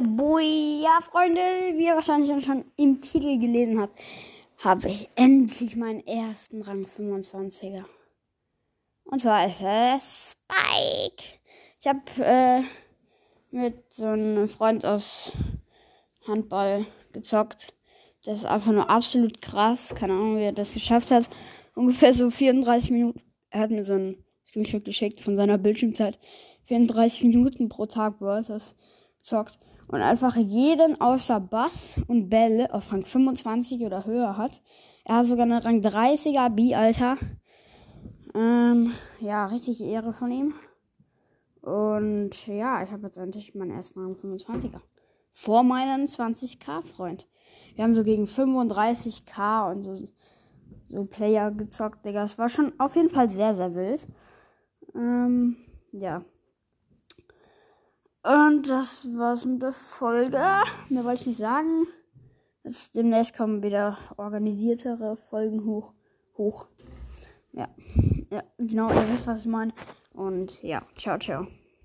Bui. Ja, Freunde, wie ihr wahrscheinlich schon im Titel gelesen habt, habe ich endlich meinen ersten Rang 25er. Und zwar ist es Spike. Ich habe äh, mit so einem Freund aus Handball gezockt. Das ist einfach nur absolut krass. Keine Ahnung, wie er das geschafft hat. Ungefähr so 34 Minuten. Er hat mir so ein Screenshot geschickt von seiner Bildschirmzeit. 34 Minuten pro Tag, er das zockt. Und einfach jeden außer Bass und Bell auf Rang 25 oder höher hat. Er hat sogar eine Rang 30er B-Alter. Ähm, ja, richtig Ehre von ihm. Und ja, ich habe jetzt endlich meinen ersten Rang 25er. Vor meinen 20k-Freund. Wir haben so gegen 35k und so, so Player gezockt, Digga. Es war schon auf jeden Fall sehr, sehr wild. Ähm, ja. Und das war's mit der Folge. Mehr wollte ich nicht sagen. Demnächst kommen wieder organisiertere Folgen hoch. Hoch. Ja. Ja, genau, ihr wisst, was ich meine. Und ja, ciao, ciao.